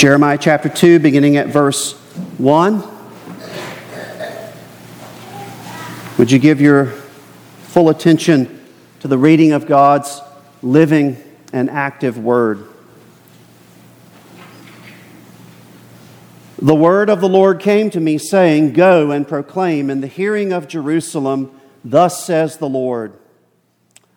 Jeremiah chapter 2, beginning at verse 1. Would you give your full attention to the reading of God's living and active word? The word of the Lord came to me, saying, Go and proclaim in the hearing of Jerusalem, Thus says the Lord.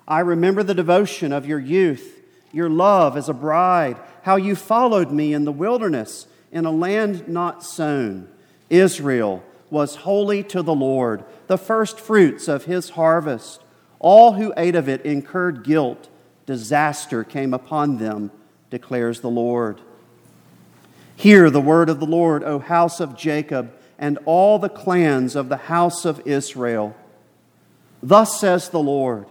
I remember the devotion of your youth, your love as a bride, how you followed me in the wilderness in a land not sown. Israel was holy to the Lord, the first fruits of his harvest. All who ate of it incurred guilt. Disaster came upon them, declares the Lord. Hear the word of the Lord, O house of Jacob, and all the clans of the house of Israel. Thus says the Lord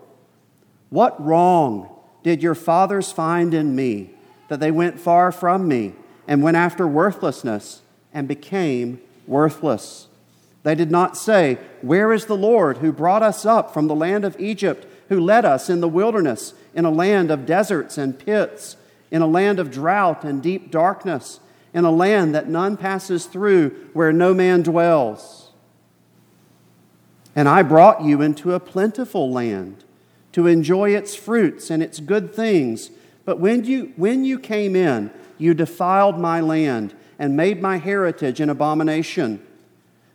What wrong did your fathers find in me, that they went far from me and went after worthlessness and became worthless? They did not say, Where is the Lord who brought us up from the land of Egypt, who led us in the wilderness, in a land of deserts and pits, in a land of drought and deep darkness, in a land that none passes through, where no man dwells? And I brought you into a plentiful land to enjoy its fruits and its good things. But when you, when you came in, you defiled my land and made my heritage an abomination.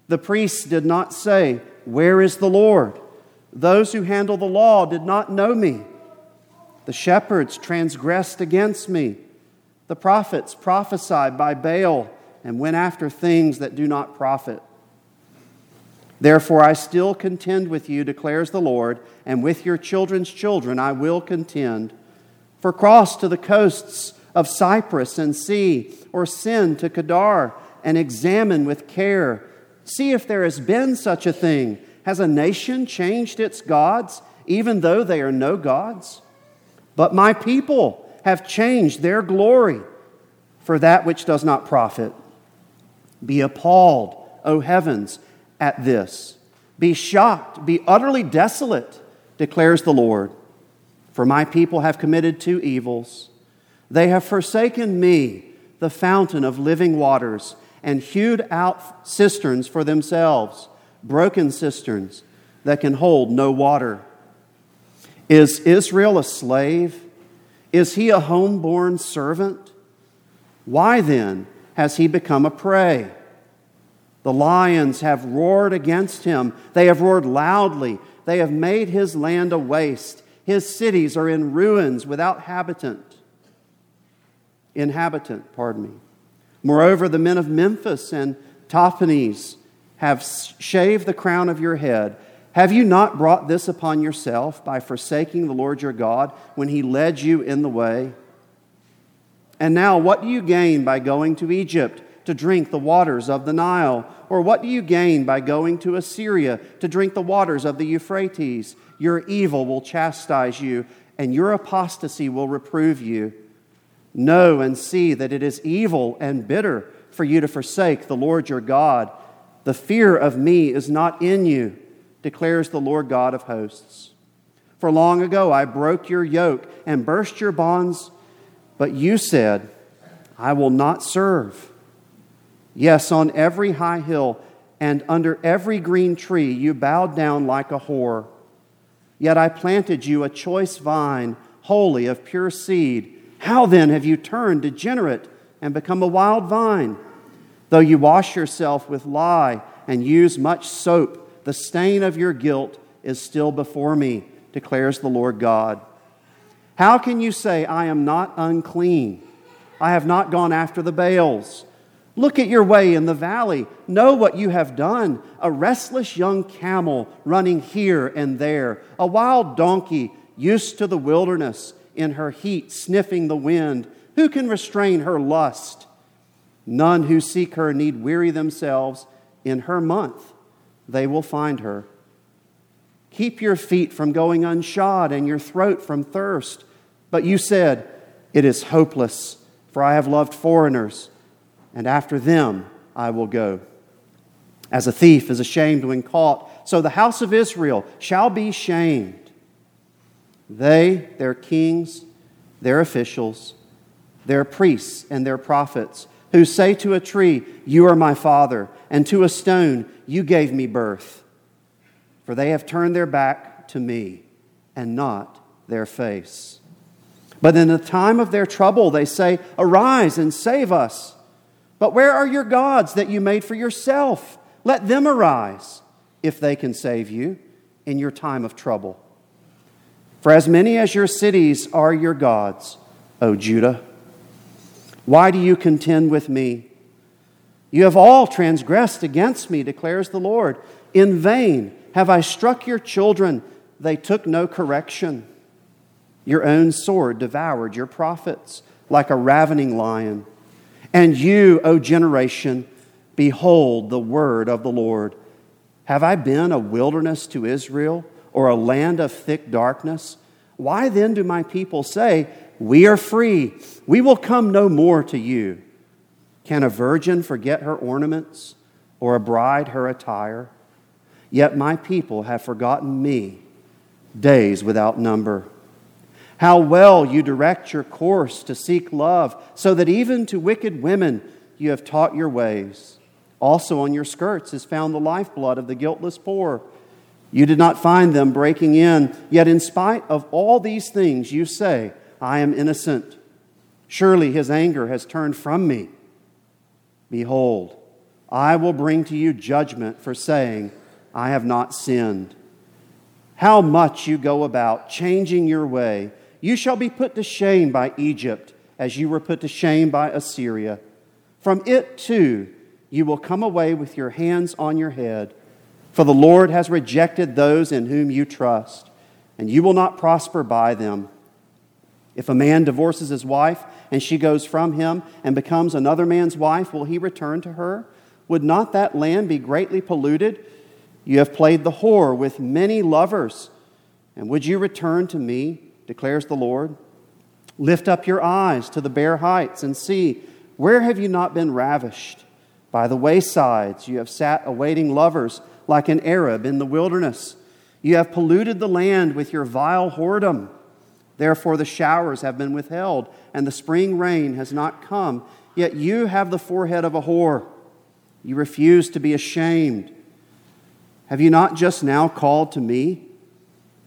The priests did not say, Where is the Lord? Those who handle the law did not know me. The shepherds transgressed against me. The prophets prophesied by Baal and went after things that do not profit. Therefore, I still contend with you, declares the Lord, and with your children's children I will contend. For cross to the coasts of Cyprus and see, or send to Kedar, and examine with care See if there has been such a thing. Has a nation changed its gods, even though they are no gods? But my people have changed their glory for that which does not profit. Be appalled, O heavens, at this. Be shocked, be utterly desolate, declares the Lord. For my people have committed two evils. They have forsaken me, the fountain of living waters and hewed out cisterns for themselves, broken cisterns that can hold no water. Is Israel a slave? Is he a homeborn servant? Why then has he become a prey? The lions have roared against him. They have roared loudly. They have made his land a waste. His cities are in ruins without habitant. Inhabitant, pardon me. Moreover, the men of Memphis and Tahpanhes have shaved the crown of your head. Have you not brought this upon yourself by forsaking the Lord your God when he led you in the way? And now, what do you gain by going to Egypt to drink the waters of the Nile? Or what do you gain by going to Assyria to drink the waters of the Euphrates? Your evil will chastise you, and your apostasy will reprove you. Know and see that it is evil and bitter for you to forsake the Lord your God. The fear of me is not in you, declares the Lord God of hosts. For long ago I broke your yoke and burst your bonds, but you said, I will not serve. Yes, on every high hill and under every green tree you bowed down like a whore. Yet I planted you a choice vine, holy of pure seed how then have you turned degenerate and become a wild vine? Though you wash yourself with lye and use much soap, the stain of your guilt is still before me, declares the Lord God. How can you say, I am not unclean? I have not gone after the Baals. Look at your way in the valley. Know what you have done. A restless young camel running here and there, a wild donkey used to the wilderness in her heat, sniffing the wind. Who can restrain her lust? None who seek her need weary themselves. In her month, they will find her. Keep your feet from going unshod and your throat from thirst. But you said, It is hopeless, for I have loved foreigners, and after them I will go. As a thief is ashamed when caught, so the house of Israel shall be shamed. They, their kings, their officials, their priests, and their prophets, who say to a tree, You are my father, and to a stone, You gave me birth. For they have turned their back to me and not their face. But in the time of their trouble, they say, Arise and save us. But where are your gods that you made for yourself? Let them arise, if they can save you in your time of trouble. For as many as your cities are your gods, O Judah. Why do you contend with me? You have all transgressed against me, declares the Lord. In vain have I struck your children, they took no correction. Your own sword devoured your prophets like a ravening lion. And you, O generation, behold the word of the Lord. Have I been a wilderness to Israel or a land of thick darkness? Why then do my people say, We are free, we will come no more to you? Can a virgin forget her ornaments or a bride her attire? Yet my people have forgotten me days without number. How well you direct your course to seek love, so that even to wicked women you have taught your ways. Also on your skirts is found the lifeblood of the guiltless poor. You did not find them breaking in, yet in spite of all these things, you say, I am innocent. Surely his anger has turned from me. Behold, I will bring to you judgment for saying, I have not sinned. How much you go about changing your way. You shall be put to shame by Egypt, as you were put to shame by Assyria. From it too you will come away with your hands on your head, for the Lord has rejected those in whom you trust, and you will not prosper by them. If a man divorces his wife and she goes from him and becomes another man's wife, will he return to her? Would not that land be greatly polluted? You have played the whore with many lovers. And would you return to me, declares the Lord? Lift up your eyes to the bare heights and see, where have you not been ravished? By the waysides you have sat awaiting lovers like an Arab in the wilderness. You have polluted the land with your vile whoredom. Therefore, the showers have been withheld, and the spring rain has not come. Yet you have the forehead of a whore. You refuse to be ashamed. Have you not just now called to me?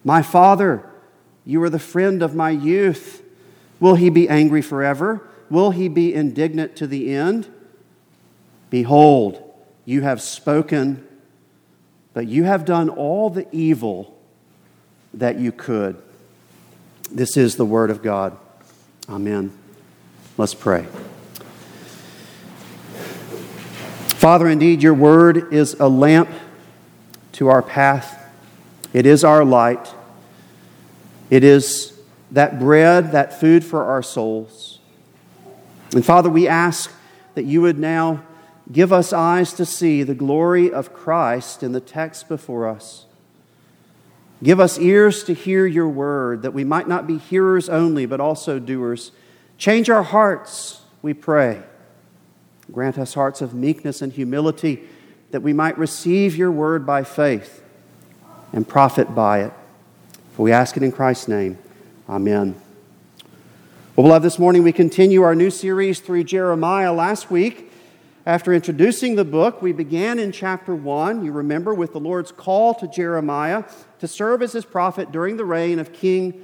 My father, you are the friend of my youth. Will he be angry forever? Will he be indignant to the end? Behold, you have spoken, but you have done all the evil that you could. This is the word of God. Amen. Let's pray. Father, indeed, your word is a lamp to our path. It is our light. It is that bread, that food for our souls. And Father, we ask that you would now give us eyes to see the glory of Christ in the text before us. Give us ears to hear your word, that we might not be hearers only, but also doers. Change our hearts, we pray. Grant us hearts of meekness and humility that we might receive your word by faith and profit by it. For we ask it in Christ's name. Amen. Well, beloved, this morning we continue our new series through Jeremiah. Last week, after introducing the book, we began in chapter 1, you remember, with the Lord's call to Jeremiah to serve as his prophet during the reign of King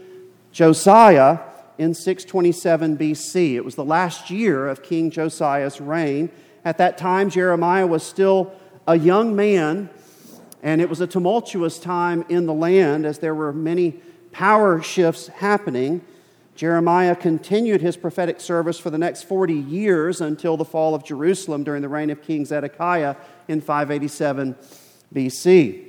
Josiah in 627 BC. It was the last year of King Josiah's reign. At that time, Jeremiah was still a young man, and it was a tumultuous time in the land as there were many power shifts happening. Jeremiah continued his prophetic service for the next 40 years until the fall of Jerusalem during the reign of King Zedekiah in 587 BC.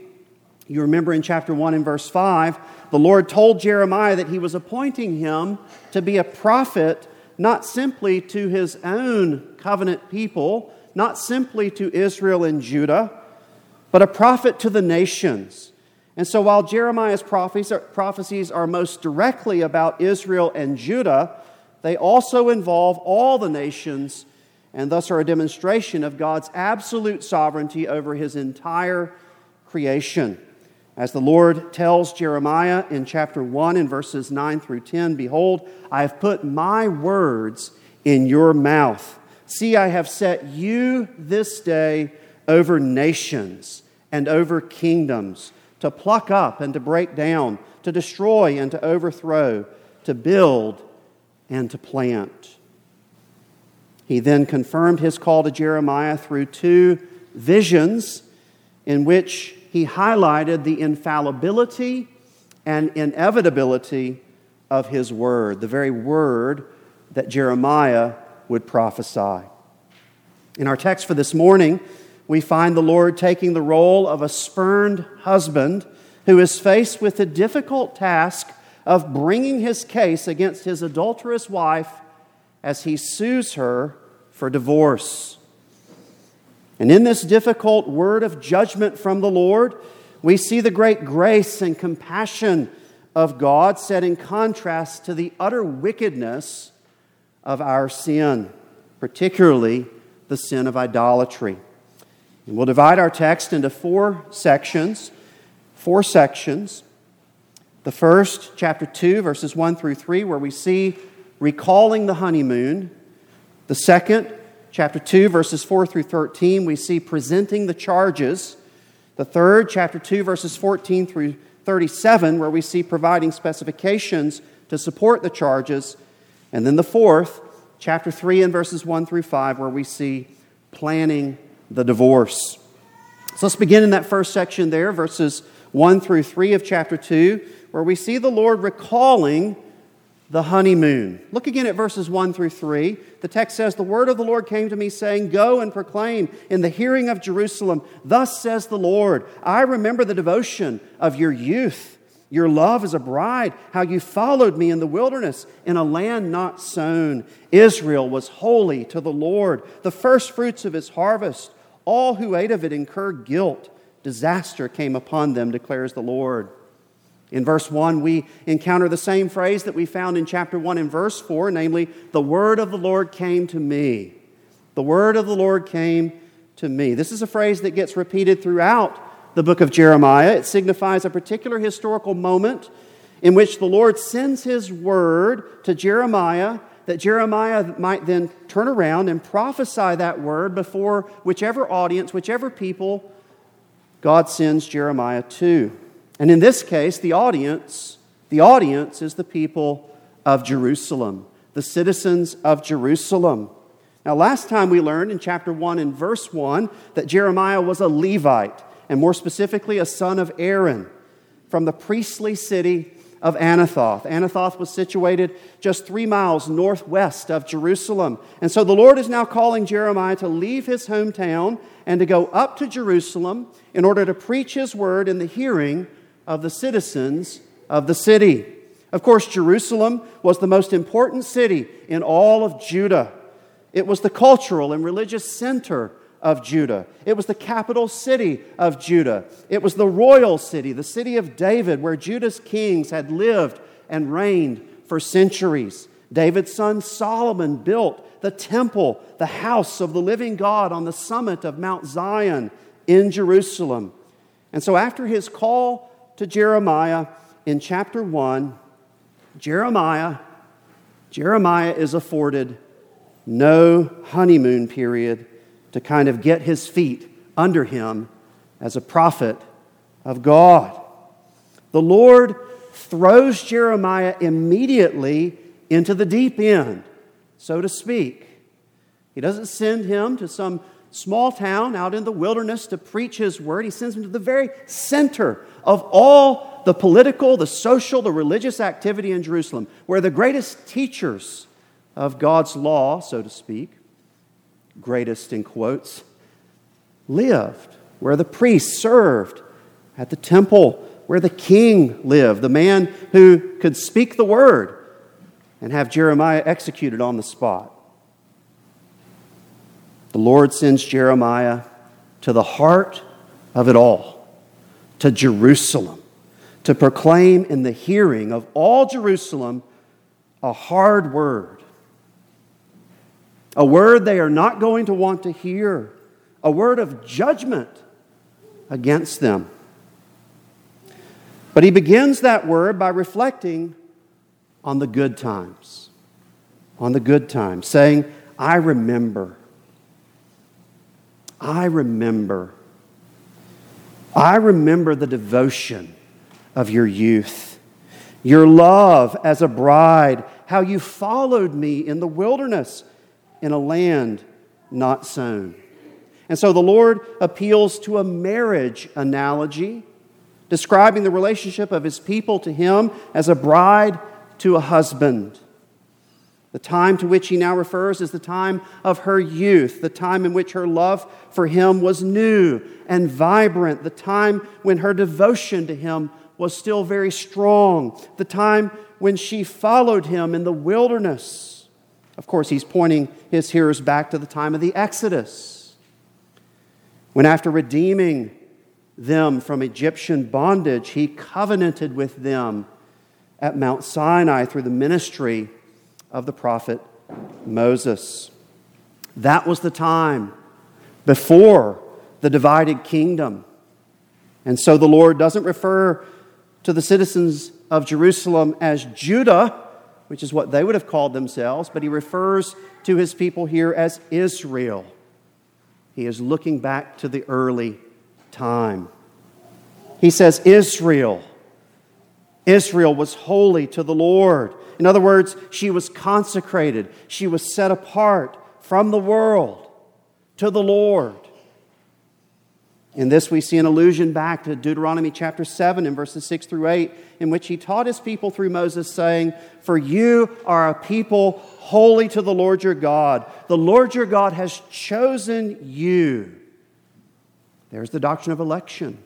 You remember in chapter 1 and verse 5, the Lord told Jeremiah that he was appointing him to be a prophet not simply to his own covenant people, not simply to Israel and Judah, but a prophet to the nations. And so while Jeremiah's prophecies are most directly about Israel and Judah, they also involve all the nations and thus are a demonstration of God's absolute sovereignty over his entire creation. As the Lord tells Jeremiah in chapter 1 in verses 9 through 10 Behold, I have put my words in your mouth See, I have set you this day over nations and over kingdoms to pluck up and to break down, to destroy and to overthrow, to build and to plant. He then confirmed his call to Jeremiah through two visions in which he highlighted the infallibility and inevitability of his word, the very word that Jeremiah would prophesy. In our text for this morning, we find the Lord taking the role of a spurned husband who is faced with the difficult task of bringing his case against his adulterous wife as he sues her for divorce. And in this difficult word of judgment from the Lord, we see the great grace and compassion of God set in contrast to the utter wickedness of our sin, particularly the sin of idolatry. We'll divide our text into four sections. Four sections. The first, chapter 2, verses 1 through 3, where we see recalling the honeymoon. The second, chapter 2, verses 4 through 13, we see presenting the charges. The third, chapter 2, verses 14 through 37, where we see providing specifications to support the charges. And then the fourth, chapter 3, and verses 1 through 5, where we see planning the divorce. So let's begin in that first section there, verses 1 through 3 of chapter 2, where we see the Lord recalling the honeymoon. Look again at verses 1 through 3. The text says, The word of the Lord came to me, saying, Go and proclaim in the hearing of Jerusalem, Thus says the Lord, I remember the devotion of your youth, your love as a bride, how you followed me in the wilderness in a land not sown. Israel was holy to the Lord, the first fruits of his harvest. All who ate of it incurred guilt. Disaster came upon them, declares the Lord. In verse 1, we encounter the same phrase that we found in chapter 1 in verse 4, namely, the word of the Lord came to me. The word of the Lord came to me. This is a phrase that gets repeated throughout the book of Jeremiah. It signifies a particular historical moment in which the Lord sends his word to Jeremiah that Jeremiah might then turn around and prophesy that word before whichever audience, whichever people God sends Jeremiah to. And in this case, the audience, the audience is the people of Jerusalem, the citizens of Jerusalem. Now, last time we learned in chapter 1 and verse 1 that Jeremiah was a Levite, and more specifically, a son of Aaron from the priestly city of Anathoth. Anathoth was situated just three miles northwest of Jerusalem. And so the Lord is now calling Jeremiah to leave his hometown and to go up to Jerusalem in order to preach his word in the hearing of the citizens of the city. Of course, Jerusalem was the most important city in all of Judah. It was the cultural and religious center of Judah. It was the capital city of Judah. It was the royal city, the city of David, where Judah's kings had lived and reigned for centuries. David's son Solomon built the temple, the house of the living God on the summit of Mount Zion in Jerusalem. And so, after his call to Jeremiah in chapter 1, Jeremiah, Jeremiah is afforded no honeymoon period to kind of get his feet under him as a prophet of God. The Lord throws Jeremiah immediately into the deep end, so to speak. He doesn't send him to some small town out in the wilderness to preach his word. He sends him to the very center of all the political, the social, the religious activity in Jerusalem, where the greatest teachers of God's law, so to speak, greatest in quotes, lived, where the priests served at the temple, where the king lived, the man who could speak the word and have Jeremiah executed on the spot. The Lord sends Jeremiah to the heart of it all to Jerusalem to proclaim in the hearing of all Jerusalem a hard word. A word they are not going to want to hear. A word of judgment against them. But he begins that word by reflecting on the good times. On the good times, saying, I remember. I remember. I remember the devotion of your youth, your love as a bride, how you followed me in the wilderness in a land not sown. And so the Lord appeals to a marriage analogy, describing the relationship of his people to him as a bride to a husband. The time to which he now refers is the time of her youth, the time in which her love for him was new and vibrant, the time when her devotion to him was still very strong, the time when she followed him in the wilderness. Of course, he's pointing his hearers back to the time of the Exodus, when after redeeming them from Egyptian bondage, he covenanted with them at Mount Sinai through the ministry of the prophet Moses. That was the time before the divided kingdom. And so the Lord doesn't refer to the citizens of Jerusalem as Judah, which is what they would have called themselves, but he refers to his people here as Israel. He is looking back to the early time. He says, Israel. Israel was holy to the Lord. In other words, she was consecrated, she was set apart from the world to the Lord. In this, we see an allusion back to Deuteronomy chapter 7 and verses 6 through 8, in which he taught his people through Moses, saying, For you are a people holy to the Lord your God. The Lord your God has chosen you. There's the doctrine of election.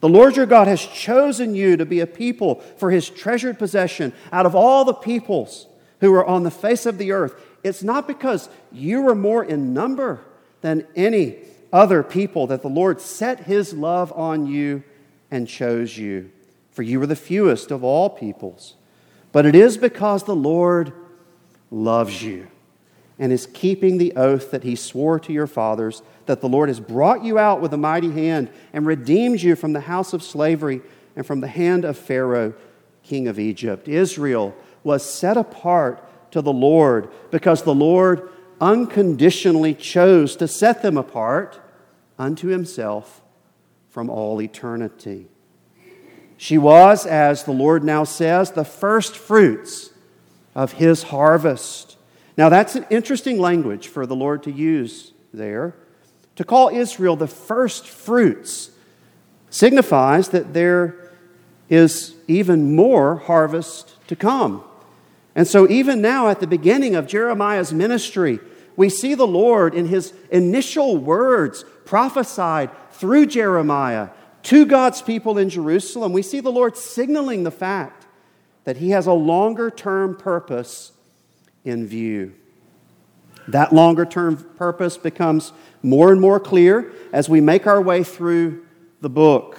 The Lord your God has chosen you to be a people for his treasured possession out of all the peoples who are on the face of the earth. It's not because you are more in number than any other people that the Lord set his love on you and chose you, for you were the fewest of all peoples. But it is because the Lord loves you and is keeping the oath that he swore to your fathers that the Lord has brought you out with a mighty hand and redeemed you from the house of slavery and from the hand of Pharaoh, king of Egypt. Israel was set apart to the Lord because the Lord unconditionally chose to set them apart unto himself from all eternity. She was, as the Lord now says, the first fruits of his harvest. Now, that's an interesting language for the Lord to use there. To call Israel the first fruits signifies that there is even more harvest to come. And so, even now, at the beginning of Jeremiah's ministry, we see the Lord in his initial words prophesied through Jeremiah to God's people in Jerusalem. We see the Lord signaling the fact that he has a longer term purpose in view. That longer term purpose becomes more and more clear as we make our way through the book.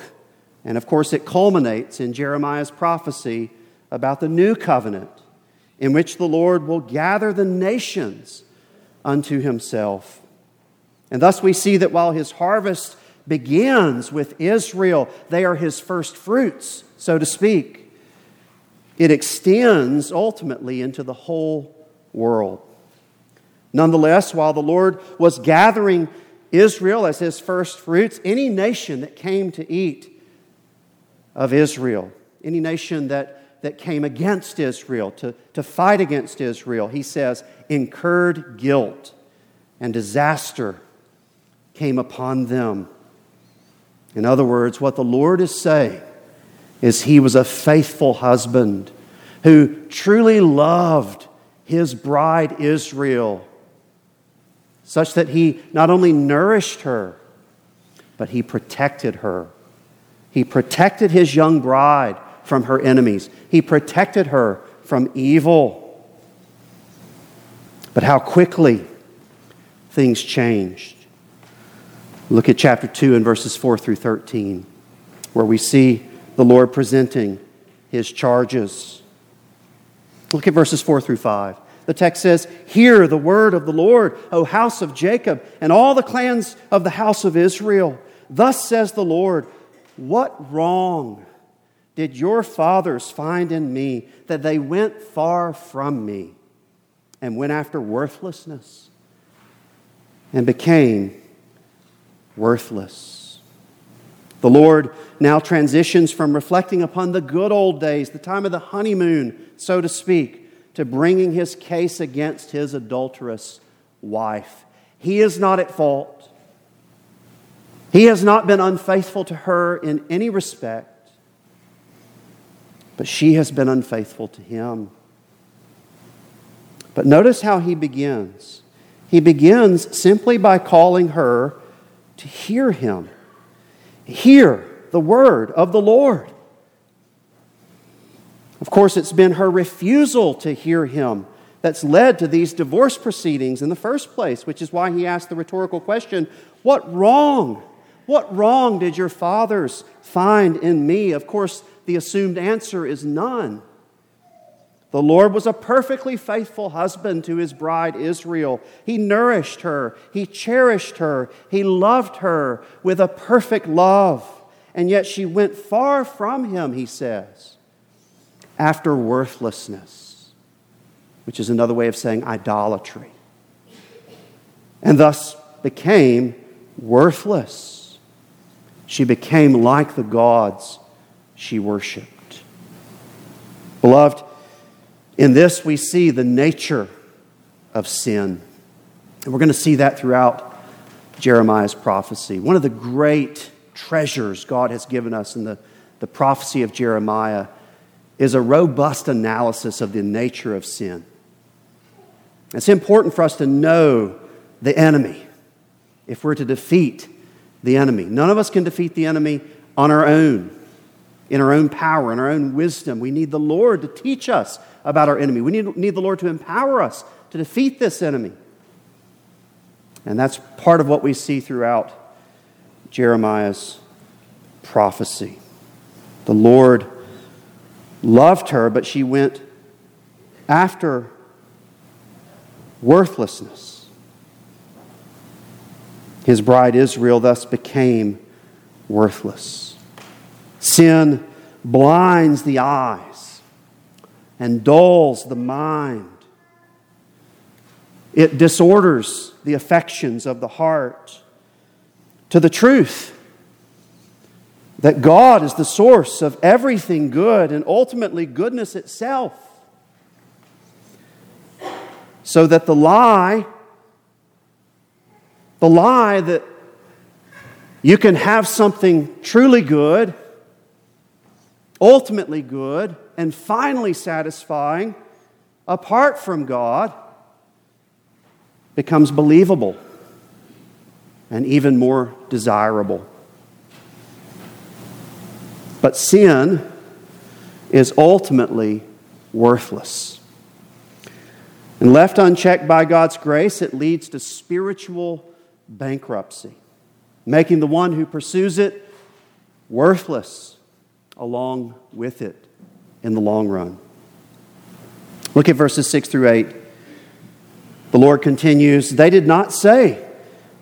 And of course, it culminates in Jeremiah's prophecy about the new covenant in which the Lord will gather the nations unto himself. And thus we see that while his harvest begins with Israel, they are his first fruits, so to speak. It extends ultimately into the whole world. Nonetheless, while the Lord was gathering Israel as his first fruits, any nation that came to eat of Israel, any nation that, that came against Israel, to, to fight against Israel, he says, incurred guilt and disaster came upon them. In other words, what the Lord is saying is he was a faithful husband who truly loved his bride Israel such that he not only nourished her, but he protected her. He protected his young bride from her enemies, he protected her from evil. But how quickly things changed. Look at chapter 2 and verses 4 through 13, where we see the Lord presenting his charges. Look at verses 4 through 5. The text says, Hear the word of the Lord, O house of Jacob, and all the clans of the house of Israel. Thus says the Lord, What wrong did your fathers find in me that they went far from me and went after worthlessness and became worthless. The Lord now transitions from reflecting upon the good old days, the time of the honeymoon, so to speak, to bringing his case against his adulterous wife. He is not at fault. He has not been unfaithful to her in any respect, but she has been unfaithful to him. But notice how he begins. He begins simply by calling her to hear him. Hear the word of the Lord. Of course, it's been her refusal to hear him that's led to these divorce proceedings in the first place, which is why he asked the rhetorical question What wrong? What wrong did your fathers find in me? Of course, the assumed answer is none. The Lord was a perfectly faithful husband to his bride Israel. He nourished her, he cherished her, he loved her with a perfect love. And yet she went far from him, he says, after worthlessness, which is another way of saying idolatry, and thus became worthless. She became like the gods she worshiped. Beloved, in this, we see the nature of sin. And we're going to see that throughout Jeremiah's prophecy. One of the great treasures God has given us in the, the prophecy of Jeremiah is a robust analysis of the nature of sin. It's important for us to know the enemy if we're to defeat the enemy. None of us can defeat the enemy on our own, in our own power, in our own wisdom. We need the Lord to teach us about our enemy. We need, need the Lord to empower us to defeat this enemy. And that's part of what we see throughout Jeremiah's prophecy. The Lord loved her, but she went after worthlessness. His bride Israel thus became worthless. Sin blinds the eyes and dulls the mind. It disorders the affections of the heart to the truth that God is the source of everything good and ultimately goodness itself. So that the lie, the lie that you can have something truly good, ultimately good, and finally satisfying apart from God becomes believable and even more desirable. But sin is ultimately worthless. And left unchecked by God's grace, it leads to spiritual bankruptcy, making the one who pursues it worthless along with it in the long run. Look at verses 6 through 8. The Lord continues They did not say,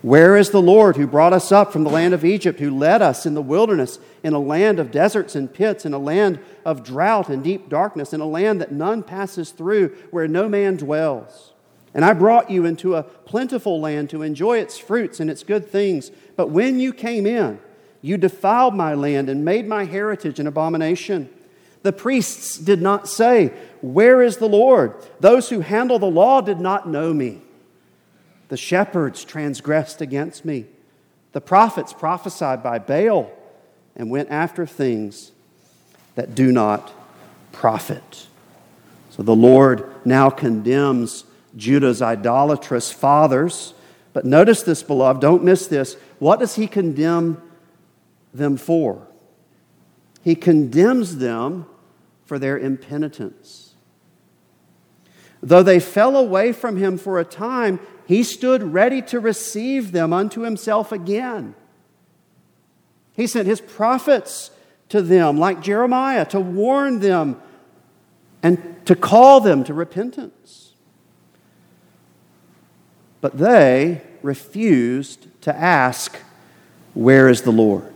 Where is the Lord who brought us up from the land of Egypt, who led us in the wilderness, in a land of deserts and pits, in a land of drought and deep darkness, in a land that none passes through, where no man dwells? And I brought you into a plentiful land to enjoy its fruits and its good things. But when you came in, you defiled my land and made my heritage an abomination. The priests did not say, Where is the Lord? Those who handle the law did not know me. The shepherds transgressed against me. The prophets prophesied by Baal and went after things that do not profit. So the Lord now condemns Judah's idolatrous fathers. But notice this, beloved, don't miss this. What does he condemn them for? He condemns them for their impenitence. Though they fell away from him for a time, he stood ready to receive them unto himself again. He sent his prophets to them, like Jeremiah, to warn them and to call them to repentance. But they refused to ask, Where is the Lord?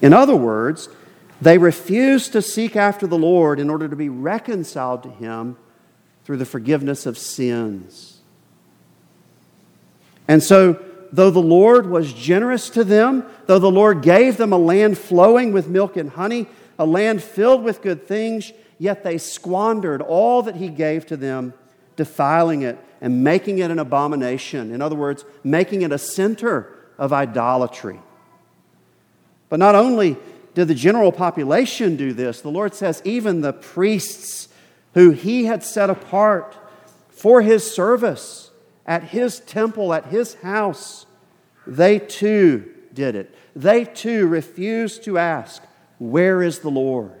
In other words, they refused to seek after the Lord in order to be reconciled to Him through the forgiveness of sins. And so though the Lord was generous to them, though the Lord gave them a land flowing with milk and honey, a land filled with good things, yet they squandered all that He gave to them, defiling it and making it an abomination. In other words, making it a center of idolatry. But not only did the general population do this, the Lord says, even the priests who He had set apart for His service at his temple, at his house, they too did it. They too refused to ask, Where is the Lord?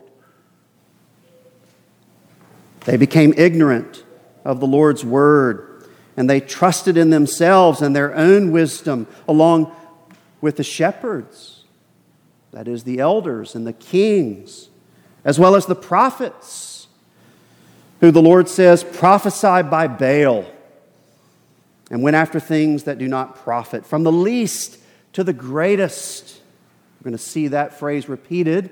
They became ignorant of the Lord's word, and they trusted in themselves and their own wisdom, along with the shepherds, that is, the elders and the kings, as well as the prophets, who the Lord says prophesy by Baal and went after things that do not profit, from the least to the greatest. We're going to see that phrase repeated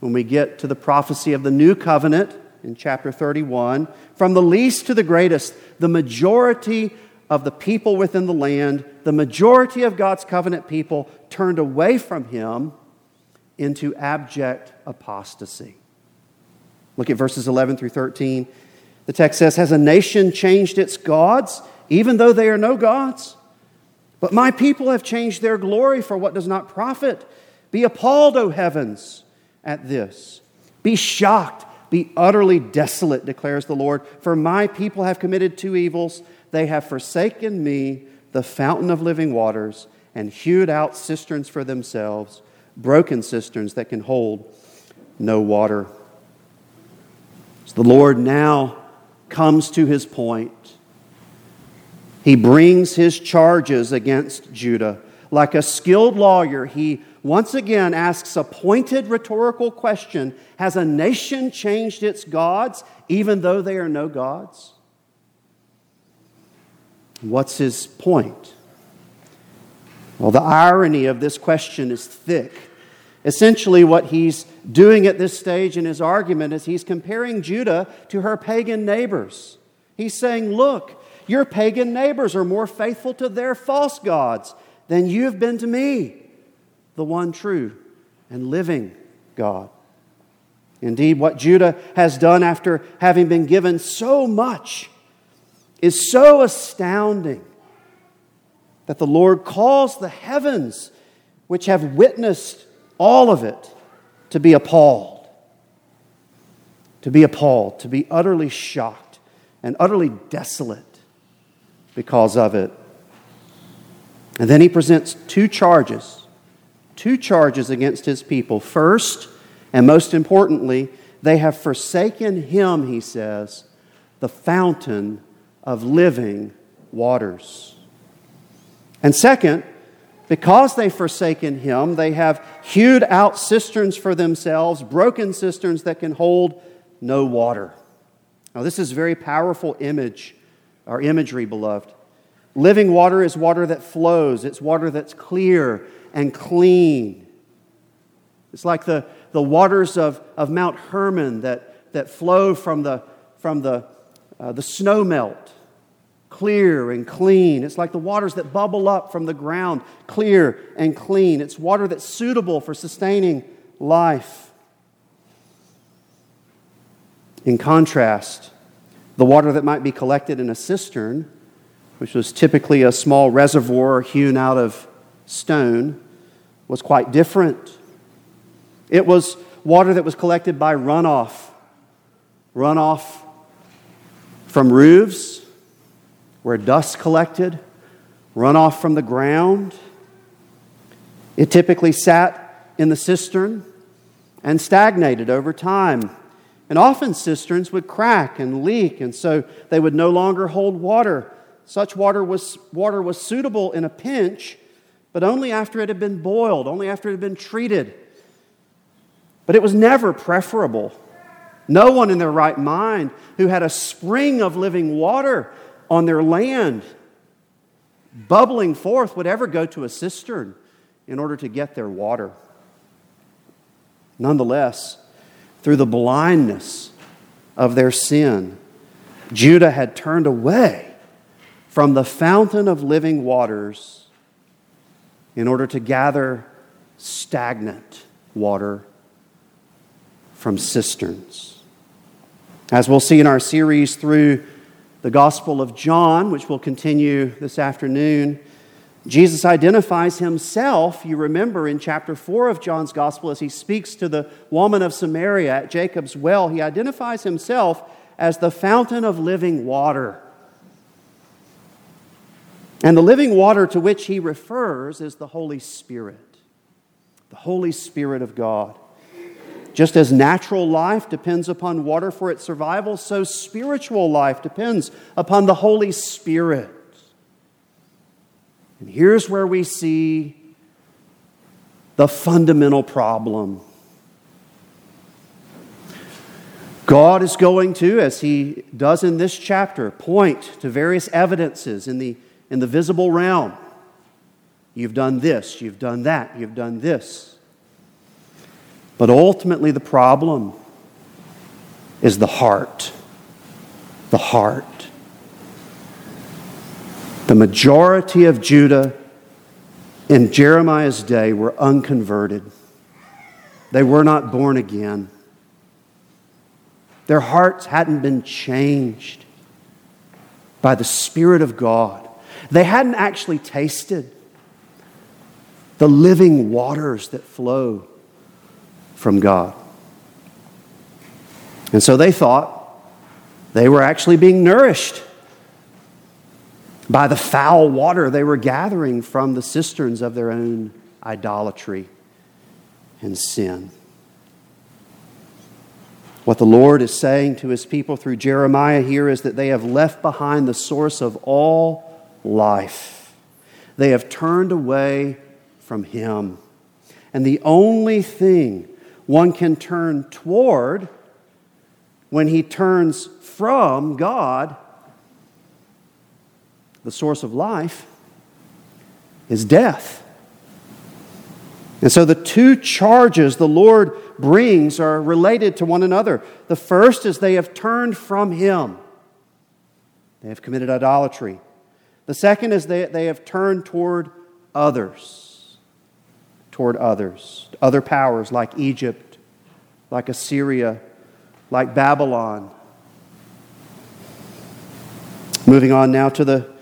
when we get to the prophecy of the new covenant in chapter 31. From the least to the greatest, the majority of the people within the land, the majority of God's covenant people turned away from him into abject apostasy. Look at verses 11 through 13. The text says, Has a nation changed its gods? even though they are no gods. But my people have changed their glory for what does not profit. Be appalled, O heavens, at this. Be shocked, be utterly desolate, declares the Lord. For my people have committed two evils. They have forsaken me, the fountain of living waters, and hewed out cisterns for themselves, broken cisterns that can hold no water. So the Lord now comes to his point he brings his charges against Judah. Like a skilled lawyer, he once again asks a pointed rhetorical question Has a nation changed its gods, even though they are no gods? What's his point? Well, the irony of this question is thick. Essentially, what he's doing at this stage in his argument is he's comparing Judah to her pagan neighbors. He's saying, Look, your pagan neighbors are more faithful to their false gods than you have been to me, the one true and living God. Indeed, what Judah has done after having been given so much is so astounding that the Lord calls the heavens, which have witnessed all of it, to be appalled. To be appalled, to be utterly shocked and utterly desolate because of it. And then he presents two charges, two charges against his people. First, and most importantly, they have forsaken him, he says, the fountain of living waters. And second, because they've forsaken him, they have hewed out cisterns for themselves, broken cisterns that can hold no water. Now, this is very powerful image our imagery, beloved. Living water is water that flows, it's water that's clear and clean. It's like the, the waters of, of Mount Hermon that, that flow from the, from the, uh, the snow melt, clear and clean. It's like the waters that bubble up from the ground, clear and clean. It's water that's suitable for sustaining life. In contrast, the water that might be collected in a cistern, which was typically a small reservoir hewn out of stone, was quite different. It was water that was collected by runoff. Runoff from roofs where dust collected, runoff from the ground. It typically sat in the cistern and stagnated over time. And often cisterns would crack and leak, and so they would no longer hold water. Such water was, water was suitable in a pinch, but only after it had been boiled, only after it had been treated. But it was never preferable. No one in their right mind who had a spring of living water on their land bubbling forth would ever go to a cistern in order to get their water. Nonetheless, through the blindness of their sin, Judah had turned away from the fountain of living waters in order to gather stagnant water from cisterns. As we'll see in our series through the Gospel of John, which we'll continue this afternoon, Jesus identifies himself, you remember in chapter 4 of John's Gospel, as he speaks to the woman of Samaria at Jacob's well, he identifies himself as the fountain of living water. And the living water to which he refers is the Holy Spirit, the Holy Spirit of God. Just as natural life depends upon water for its survival, so spiritual life depends upon the Holy Spirit. And here's where we see the fundamental problem. God is going to, as he does in this chapter, point to various evidences in the, in the visible realm. You've done this, you've done that, you've done this. But ultimately, the problem is the heart. The heart. The majority of Judah in Jeremiah's day were unconverted. They were not born again. Their hearts hadn't been changed by the Spirit of God. They hadn't actually tasted the living waters that flow from God. And so they thought they were actually being nourished by the foul water they were gathering from the cisterns of their own idolatry and sin. What the Lord is saying to his people through Jeremiah here is that they have left behind the source of all life. They have turned away from him. And the only thing one can turn toward when he turns from God the source of life, is death. And so the two charges the Lord brings are related to one another. The first is they have turned from Him, they have committed idolatry. The second is they, they have turned toward others, toward others, other powers like Egypt, like Assyria, like Babylon. Moving on now to the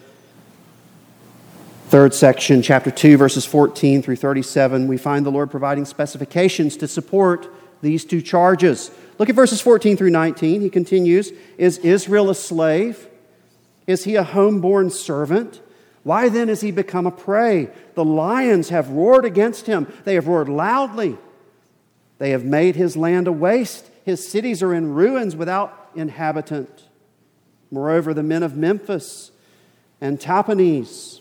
Third section, chapter 2, verses 14 through 37, we find the Lord providing specifications to support these two charges. Look at verses 14 through 19. He continues Is Israel a slave? Is he a homeborn servant? Why then has he become a prey? The lions have roared against him, they have roared loudly. They have made his land a waste. His cities are in ruins without inhabitant. Moreover, the men of Memphis and Tahpanhes,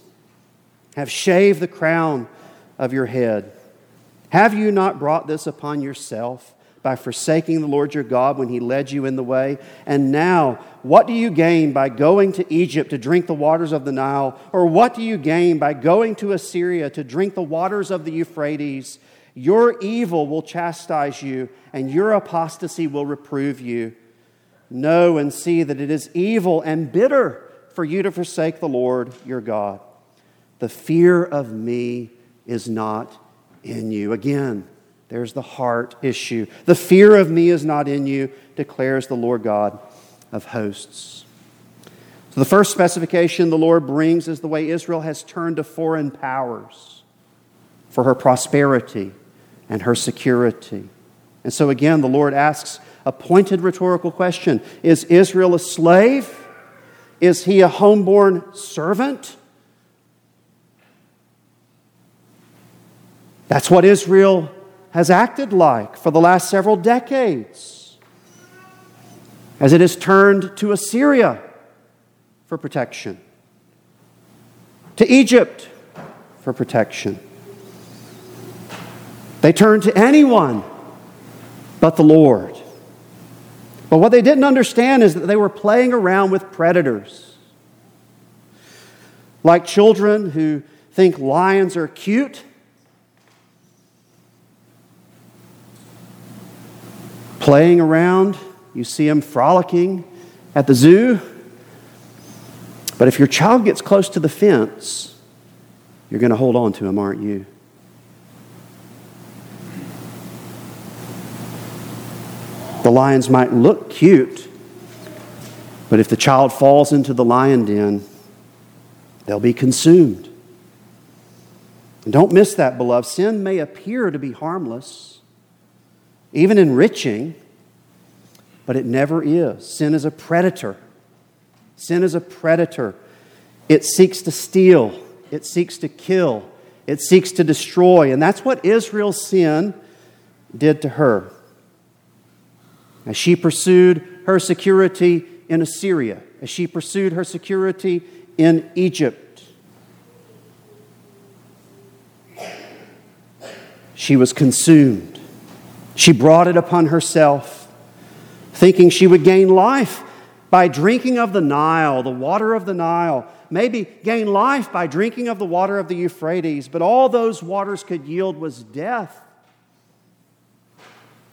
have shaved the crown of your head. Have you not brought this upon yourself by forsaking the Lord your God when he led you in the way? And now, what do you gain by going to Egypt to drink the waters of the Nile? Or what do you gain by going to Assyria to drink the waters of the Euphrates? Your evil will chastise you, and your apostasy will reprove you. Know and see that it is evil and bitter for you to forsake the Lord your God. The fear of me is not in you. Again, there's the heart issue. The fear of me is not in you, declares the Lord God of hosts. So, the first specification the Lord brings is the way Israel has turned to foreign powers for her prosperity and her security. And so, again, the Lord asks a pointed rhetorical question Is Israel a slave? Is he a homeborn servant? That's what Israel has acted like for the last several decades as it has turned to Assyria for protection, to Egypt for protection. They turned to anyone but the Lord. But what they didn't understand is that they were playing around with predators. Like children who think lions are cute playing around, you see them frolicking at the zoo. But if your child gets close to the fence, You're going to hold on to him, aren't you? The lions might look cute, but if the child falls into the lion den, they'll be consumed. And don't miss that, beloved. Sin may appear to be harmless, even enriching, but it never is. Sin is a predator. Sin is a predator. It seeks to steal, it seeks to kill, it seeks to destroy. And that's what Israel's sin did to her. As she pursued her security in Assyria, as she pursued her security in Egypt, she was consumed. She brought it upon herself, thinking she would gain life by drinking of the Nile, the water of the Nile, maybe gain life by drinking of the water of the Euphrates, but all those waters could yield was death.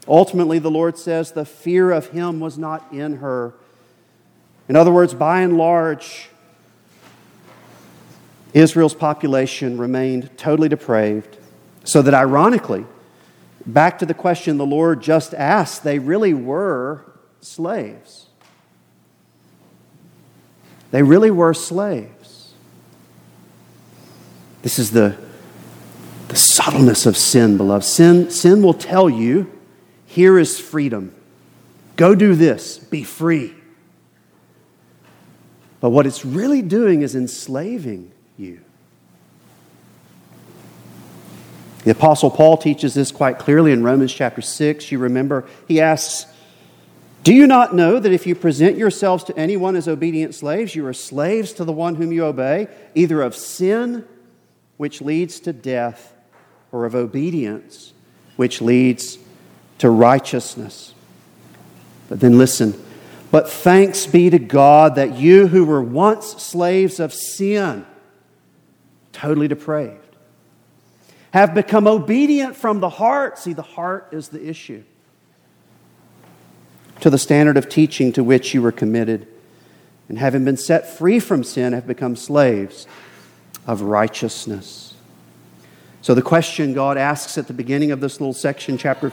Ultimately, the Lord says the fear of Him was not in her. In other words, by and large, Israel's population remained totally depraved. So that ironically, back to the question the Lord just asked, they really were slaves. They really were slaves. This is the, the subtleness of sin, beloved. Sin, sin will tell you here is freedom. Go do this, be free. But what it's really doing is enslaving you. The Apostle Paul teaches this quite clearly in Romans chapter 6. You remember, he asks, Do you not know that if you present yourselves to anyone as obedient slaves, you are slaves to the one whom you obey, either of sin, which leads to death, or of obedience, which leads to righteousness? But then listen. But thanks be to God that you who were once slaves of sin, totally depraved, have become obedient from the heart. See, the heart is the issue. To the standard of teaching to which you were committed, and having been set free from sin, have become slaves of righteousness. So, the question God asks at the beginning of this little section, chapter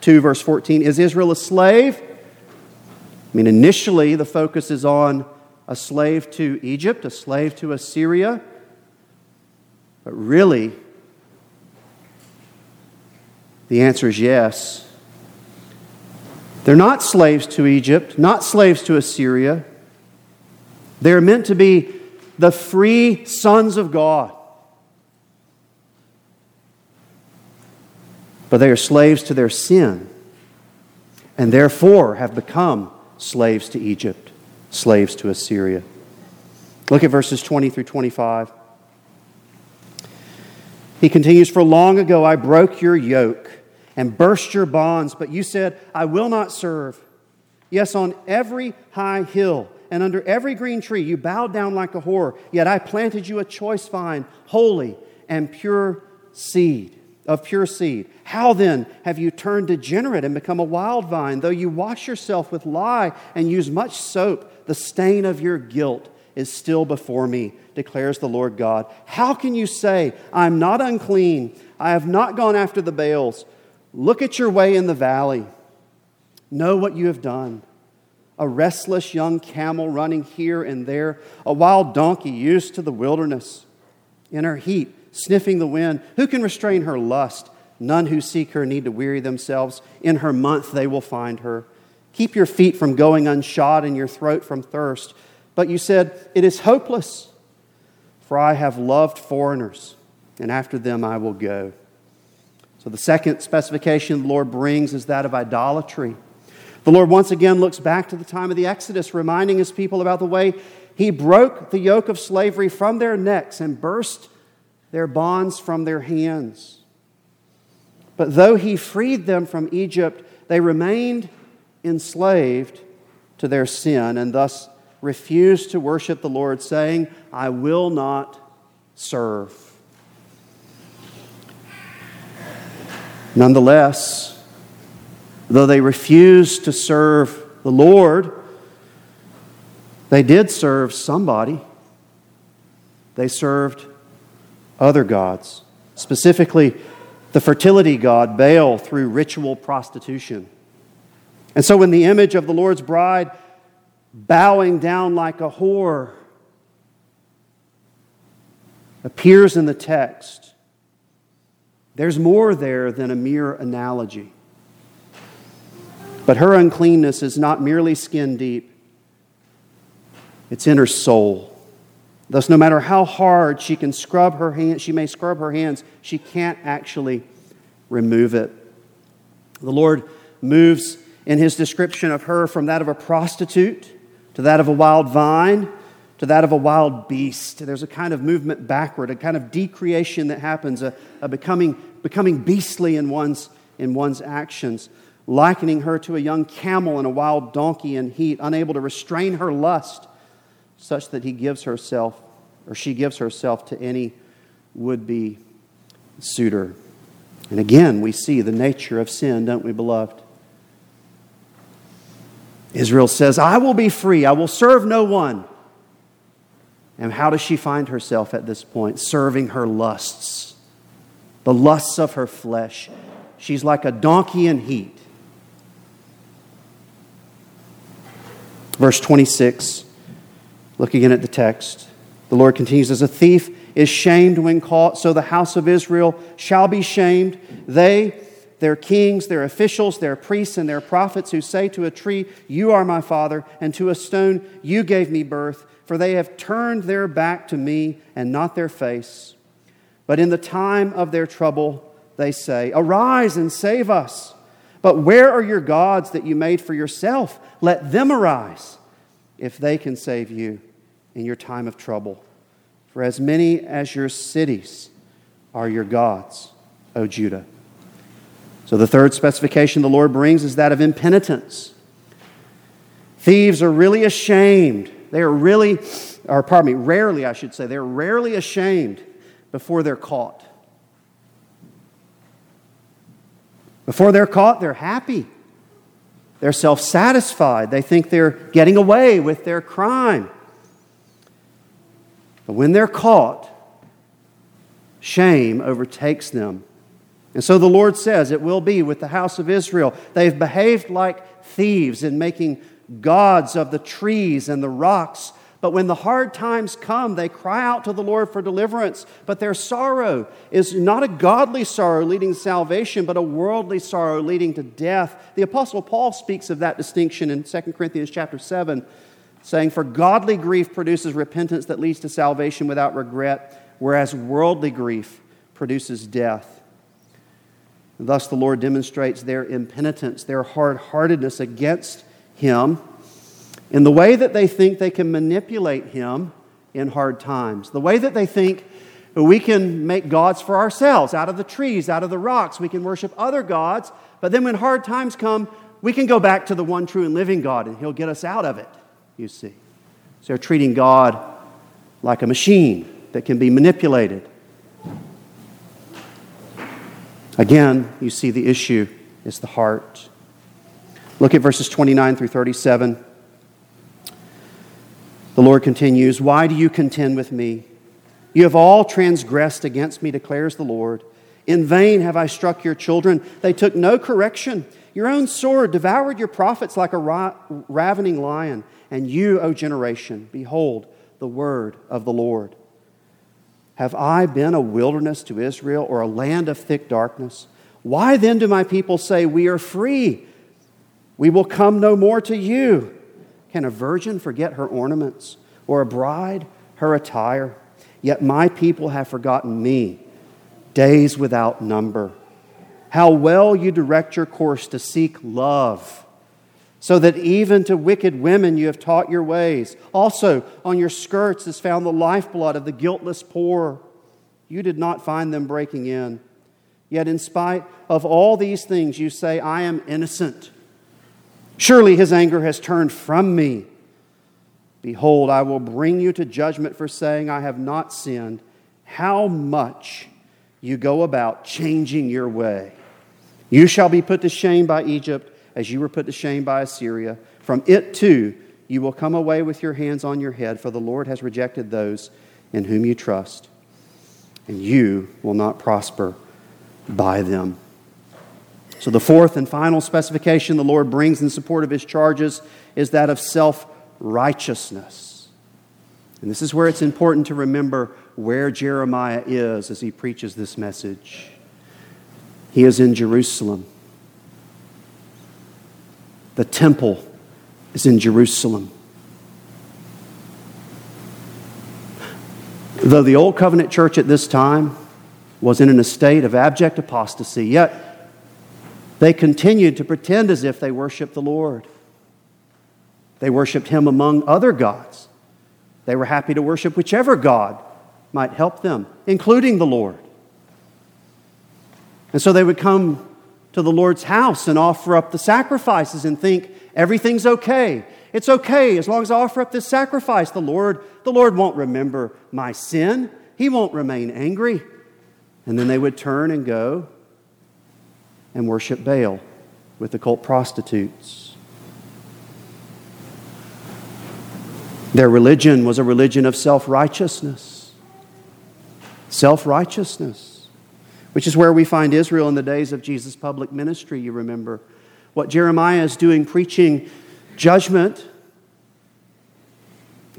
2, verse 14, is Israel a slave? I mean, initially, the focus is on a slave to Egypt, a slave to Assyria. But really, the answer is yes. They're not slaves to Egypt, not slaves to Assyria. They're meant to be the free sons of God. But they are slaves to their sin, and therefore have become slaves to Egypt, slaves to Assyria. Look at verses 20 through 25. He continues, For long ago I broke your yoke and burst your bonds, but you said, I will not serve. Yes, on every high hill and under every green tree you bowed down like a whore, yet I planted you a choice vine, holy and pure seed, of pure seed. How then have you turned degenerate and become a wild vine? Though you wash yourself with lye and use much soap, the stain of your guilt is still before me, declares the Lord God. How can you say, I'm not unclean? I have not gone after the Baals. Look at your way in the valley. Know what you have done. A restless young camel running here and there, a wild donkey used to the wilderness. In her heat, sniffing the wind, who can restrain her lust? None who seek her need to weary themselves. In her month they will find her. Keep your feet from going unshod and your throat from thirst. But you said, It is hopeless, for I have loved foreigners, and after them I will go. So, the second specification the Lord brings is that of idolatry. The Lord once again looks back to the time of the Exodus, reminding his people about the way he broke the yoke of slavery from their necks and burst their bonds from their hands. But though he freed them from Egypt, they remained enslaved to their sin and thus refused to worship the Lord, saying, I will not serve. Nonetheless, though they refused to serve the Lord, they did serve somebody. They served other gods, specifically the fertility god Baal through ritual prostitution. And so when the image of the Lord's bride bowing down like a whore appears in the text, there's more there than a mere analogy. But her uncleanness is not merely skin deep, it's in her soul. Thus, no matter how hard she can scrub her hands, she may scrub her hands, she can't actually remove it. The Lord moves in his description of her from that of a prostitute to that of a wild vine to that of a wild beast. There's a kind of movement backward, a kind of decreation that happens, a, a becoming, becoming beastly in one's, in one's actions, likening her to a young camel and a wild donkey in heat, unable to restrain her lust, such that he gives herself, or she gives herself to any would be suitor. And again, we see the nature of sin, don't we, beloved? Israel says, I will be free, I will serve no one. And how does she find herself at this point? Serving her lusts, the lusts of her flesh. She's like a donkey in heat. Verse 26, look again at the text. The Lord continues, As a thief is shamed when caught, so the house of Israel shall be shamed. They, their kings, their officials, their priests, and their prophets who say to a tree, You are my father, and to a stone, You gave me birth, for they have turned their back to me and not their face. But in the time of their trouble, they say, Arise and save us. But where are your gods that you made for yourself? Let them arise if they can save you in your time of trouble. For as many as your cities are your gods, O Judah. So the third specification the Lord brings is that of impenitence. Thieves are really ashamed. They are really, or pardon me, rarely, I should say, they're rarely ashamed before they're caught. Before they're caught, they're happy. They're self satisfied. They think they're getting away with their crime. But when they're caught, shame overtakes them. And so the Lord says it will be with the house of Israel. They've behaved like thieves in making gods of the trees and the rocks. But when the hard times come, they cry out to the Lord for deliverance. But their sorrow is not a godly sorrow leading to salvation, but a worldly sorrow leading to death. The Apostle Paul speaks of that distinction in 2 Corinthians chapter 7 saying, For godly grief produces repentance that leads to salvation without regret, whereas worldly grief produces death. Thus, the Lord demonstrates their impenitence, their hard heartedness against Him in the way that they think they can manipulate Him in hard times, the way that they think we can make gods for ourselves out of the trees, out of the rocks. We can worship other gods, but then when hard times come, we can go back to the one true and living God and He'll get us out of it you see. So they're treating God like a machine that can be manipulated. Again, you see the issue is the heart. Look at verses 29 through 37. The Lord continues, Why do you contend with me? You have all transgressed against me, declares the Lord. In vain have I struck your children. They took no correction. Your own sword devoured your prophets like a ra- ravening lion. And you, O generation, behold the word of the Lord. Have I been a wilderness to Israel or a land of thick darkness? Why then do my people say, We are free? We will come no more to you. Can a virgin forget her ornaments, or a bride her attire? Yet my people have forgotten me, days without number. How well you direct your course to seek love so that even to wicked women you have taught your ways. Also, on your skirts is found the lifeblood of the guiltless poor. You did not find them breaking in. Yet, in spite of all these things, you say, I am innocent. Surely his anger has turned from me. Behold, I will bring you to judgment for saying, I have not sinned. How much you go about changing your way. You shall be put to shame by Egypt as you were put to shame by Assyria. From it too you will come away with your hands on your head, for the Lord has rejected those in whom you trust. and you will not prosper by them. So, the fourth and final specification the Lord brings in support of his charges is that of self righteousness. And this is where it's important to remember where Jeremiah is as he preaches this message. He is in Jerusalem. The temple is in Jerusalem. Though the Old Covenant church at this time was in a state of abject apostasy, yet they continued to pretend as if they worshiped the Lord. They worshiped Him among other gods. They were happy to worship whichever God might help them, including the Lord. And so they would come to the Lord's house and offer up the sacrifices and think everything's okay. It's okay as long as I offer up this sacrifice. The Lord, the Lord won't remember my sin. He won't remain angry. And then they would turn and go and worship Baal with the cult prostitutes. Their religion was a religion of self righteousness. Self righteousness, which is where we find Israel in the days of Jesus' public ministry, you remember. What Jeremiah is doing, preaching judgment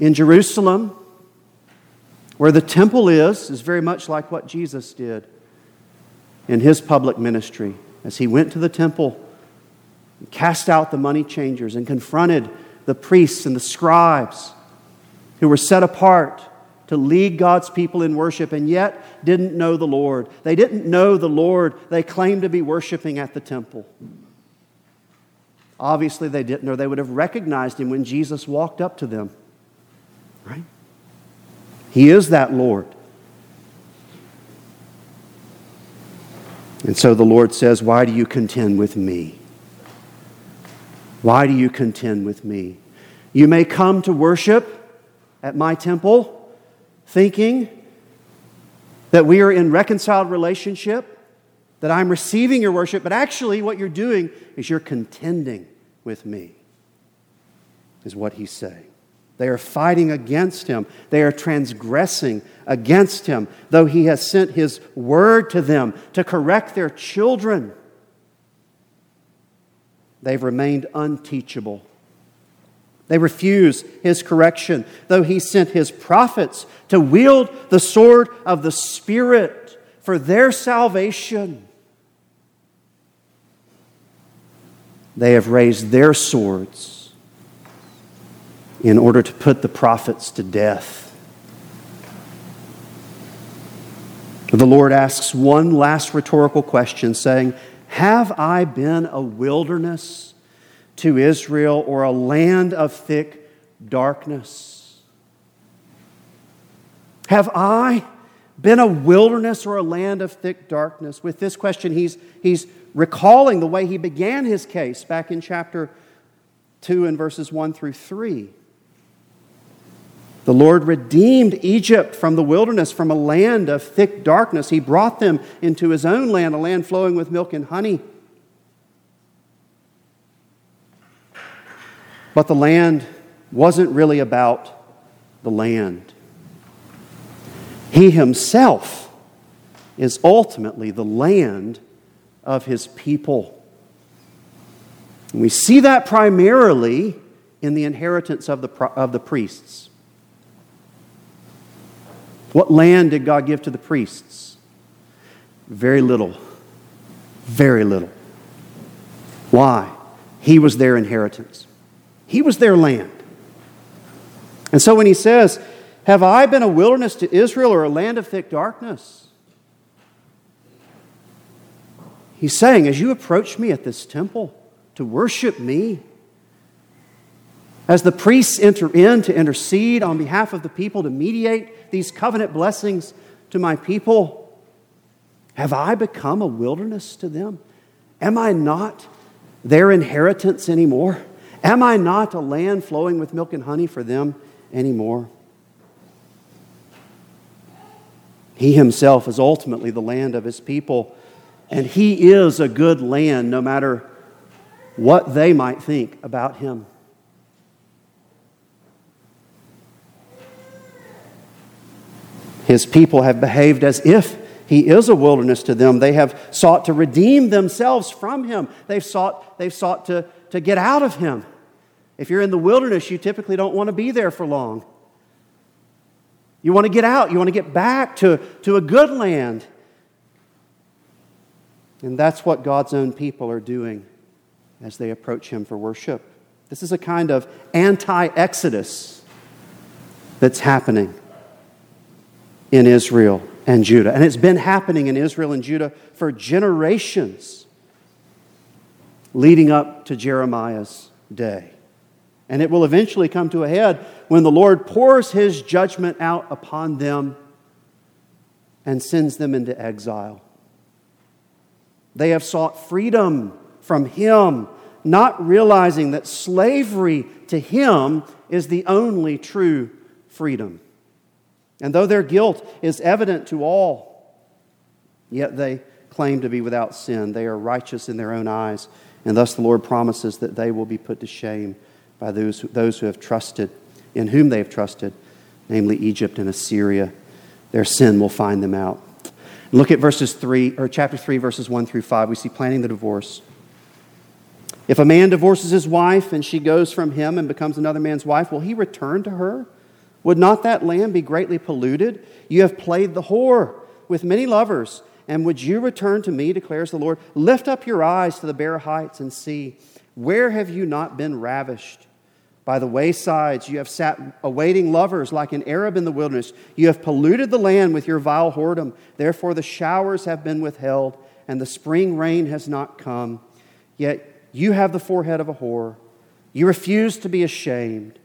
in Jerusalem, where the temple is, is very much like what Jesus did in his public ministry as he went to the temple, and cast out the money changers, and confronted the priests and the scribes who were set apart to lead God's people in worship and yet didn't know the Lord. They didn't know the Lord they claimed to be worshiping at the temple. Obviously, they didn't, or they would have recognized him when Jesus walked up to them. Right? He is that Lord. And so the Lord says, Why do you contend with me? Why do you contend with me? You may come to worship at my temple thinking that we are in reconciled relationship that I'm receiving your worship, but actually what you're doing is you're contending with me, is what he's saying. They are fighting against him. They are transgressing against him, though he has sent his word to them to correct their children. They've remained unteachable. They refuse his correction, though he sent his prophets to wield the sword of the Spirit for their salvation. They have raised their swords in order to put the prophets to death. The Lord asks one last rhetorical question, saying, Have I been a wilderness to Israel or a land of thick darkness? Have I been a wilderness or a land of thick darkness? With this question, he's, he's recalling the way he began his case back in chapter 2 and verses 1 through 3. The Lord redeemed Egypt from the wilderness, from a land of thick darkness. He brought them into his own land, a land flowing with milk and honey. But the land wasn't really about the land. He himself is ultimately the land of his people. And we see that primarily in the inheritance of the, of the priests. What land did God give to the priests? Very little. Very little. Why? He was their inheritance, He was their land. And so when He says, have I been a wilderness to Israel or a land of thick darkness? He's saying, as you approach me at this temple to worship me, as the priests enter in to intercede on behalf of the people, to mediate these covenant blessings to my people, have I become a wilderness to them? Am I not their inheritance anymore? Am I not a land flowing with milk and honey for them anymore? He himself is ultimately the land of his people, and he is a good land no matter what they might think about him. His people have behaved as if he is a wilderness to them. They have sought to redeem themselves from him. They've sought, they've sought to, to get out of him. If you're in the wilderness, you typically don't want to be there for long. You want to get out, you want to get back to, to a good land. And that's what God's own people are doing as they approach Him for worship. This is a kind of anti Exodus that's happening in Israel and Judah. And it's been happening in Israel and Judah for generations leading up to Jeremiah's day. And it will eventually come to a head when the Lord pours his judgment out upon them and sends them into exile. They have sought freedom from him, not realizing that slavery to him is the only true freedom. And though their guilt is evident to all, yet they claim to be without sin. They are righteous in their own eyes, and thus the Lord promises that they will be put to shame by those, those who have trusted, in whom they have trusted, namely Egypt and Assyria. Their sin will find them out. Look at verses 3, or chapter 3, verses 1 through 5. We see planning the divorce. If a man divorces his wife and she goes from him and becomes another man's wife, will he return to her? Would not that land be greatly polluted? You have played the whore with many lovers. And would you return to me, declares the Lord? Lift up your eyes to the bare heights and see. Where have you not been ravished? By the waysides, you have sat awaiting lovers like an Arab in the wilderness. You have polluted the land with your vile whoredom. Therefore, the showers have been withheld, and the spring rain has not come. Yet you have the forehead of a whore. You refuse to be ashamed.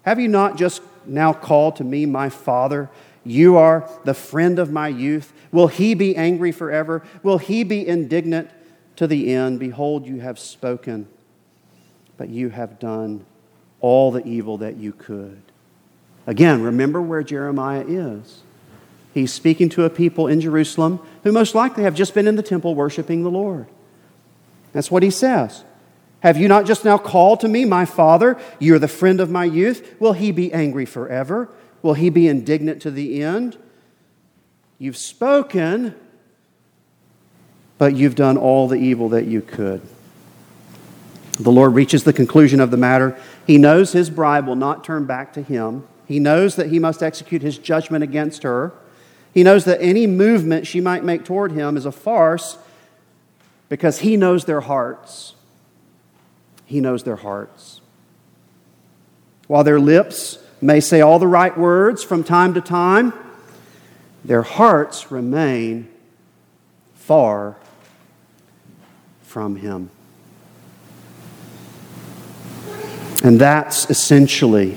Have you not just now called to me, my father? You are the friend of my youth. Will he be angry forever? Will he be indignant to the end? Behold, you have spoken, but you have done all the evil that you could. Again, remember where Jeremiah is. He's speaking to a people in Jerusalem who most likely have just been in the temple worshiping the Lord. That's what he says. Have you not just now called to me, my father? You're the friend of my youth. Will he be angry forever? Will he be indignant to the end? You've spoken, but you've done all the evil that you could. The Lord reaches the conclusion of the matter. He knows his bride will not turn back to him. He knows that he must execute his judgment against her. He knows that any movement she might make toward him is a farce because he knows their hearts. He knows their hearts. While their lips may say all the right words from time to time, their hearts remain far from him. And that's essentially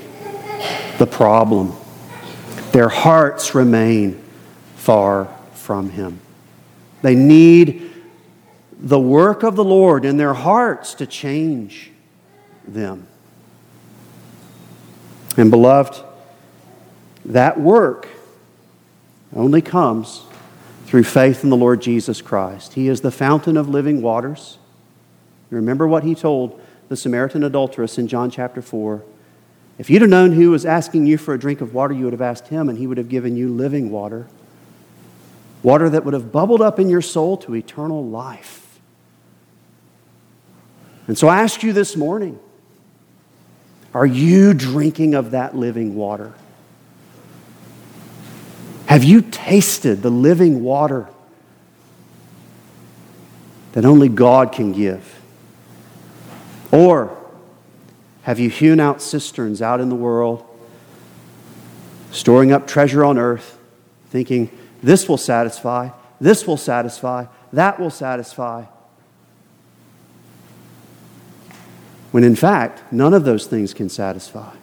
the problem. Their hearts remain far from Him. They need the work of the Lord in their hearts to change them. And, beloved, that work only comes through faith in the Lord Jesus Christ. He is the fountain of living waters. remember what he told the Samaritan adulteress in John chapter 4. If you'd have known who was asking you for a drink of water, you would have asked him, and he would have given you living water. Water that would have bubbled up in your soul to eternal life. And so I ask you this morning are you drinking of that living water? Have you tasted the living water that only God can give? Or have you hewn out cisterns out in the world, storing up treasure on earth, thinking, this will satisfy, this will satisfy, that will satisfy? When in fact, none of those things can satisfy,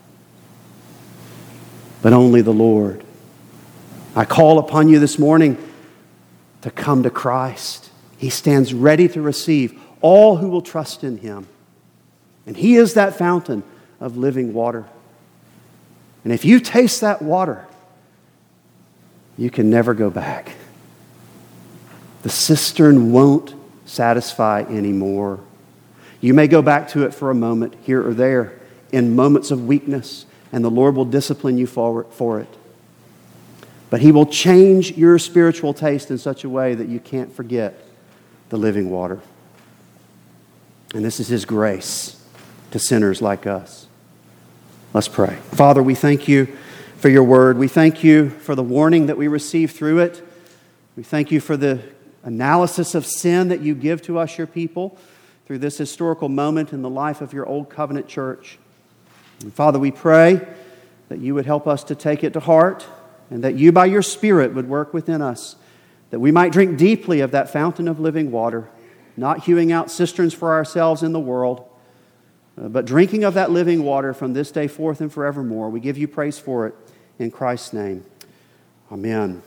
but only the Lord. I call upon you this morning to come to Christ. He stands ready to receive all who will trust in him. And He is that fountain of living water. And if you taste that water, you can never go back. The cistern won't satisfy anymore. You may go back to it for a moment here or there in moments of weakness, and the Lord will discipline you for it. But He will change your spiritual taste in such a way that you can't forget the living water. And this is His grace to sinners like us. Let's pray. Father, we thank you for your word. We thank you for the warning that we receive through it. We thank you for the analysis of sin that you give to us, your people, through this historical moment in the life of your old covenant church. And Father, we pray that you would help us to take it to heart and that you, by your Spirit, would work within us, that we might drink deeply of that fountain of living water, not hewing out cisterns for ourselves in the world, Uh, but drinking of that living water from this day forth and forevermore. We give you praise for it in Christ's name. Amen.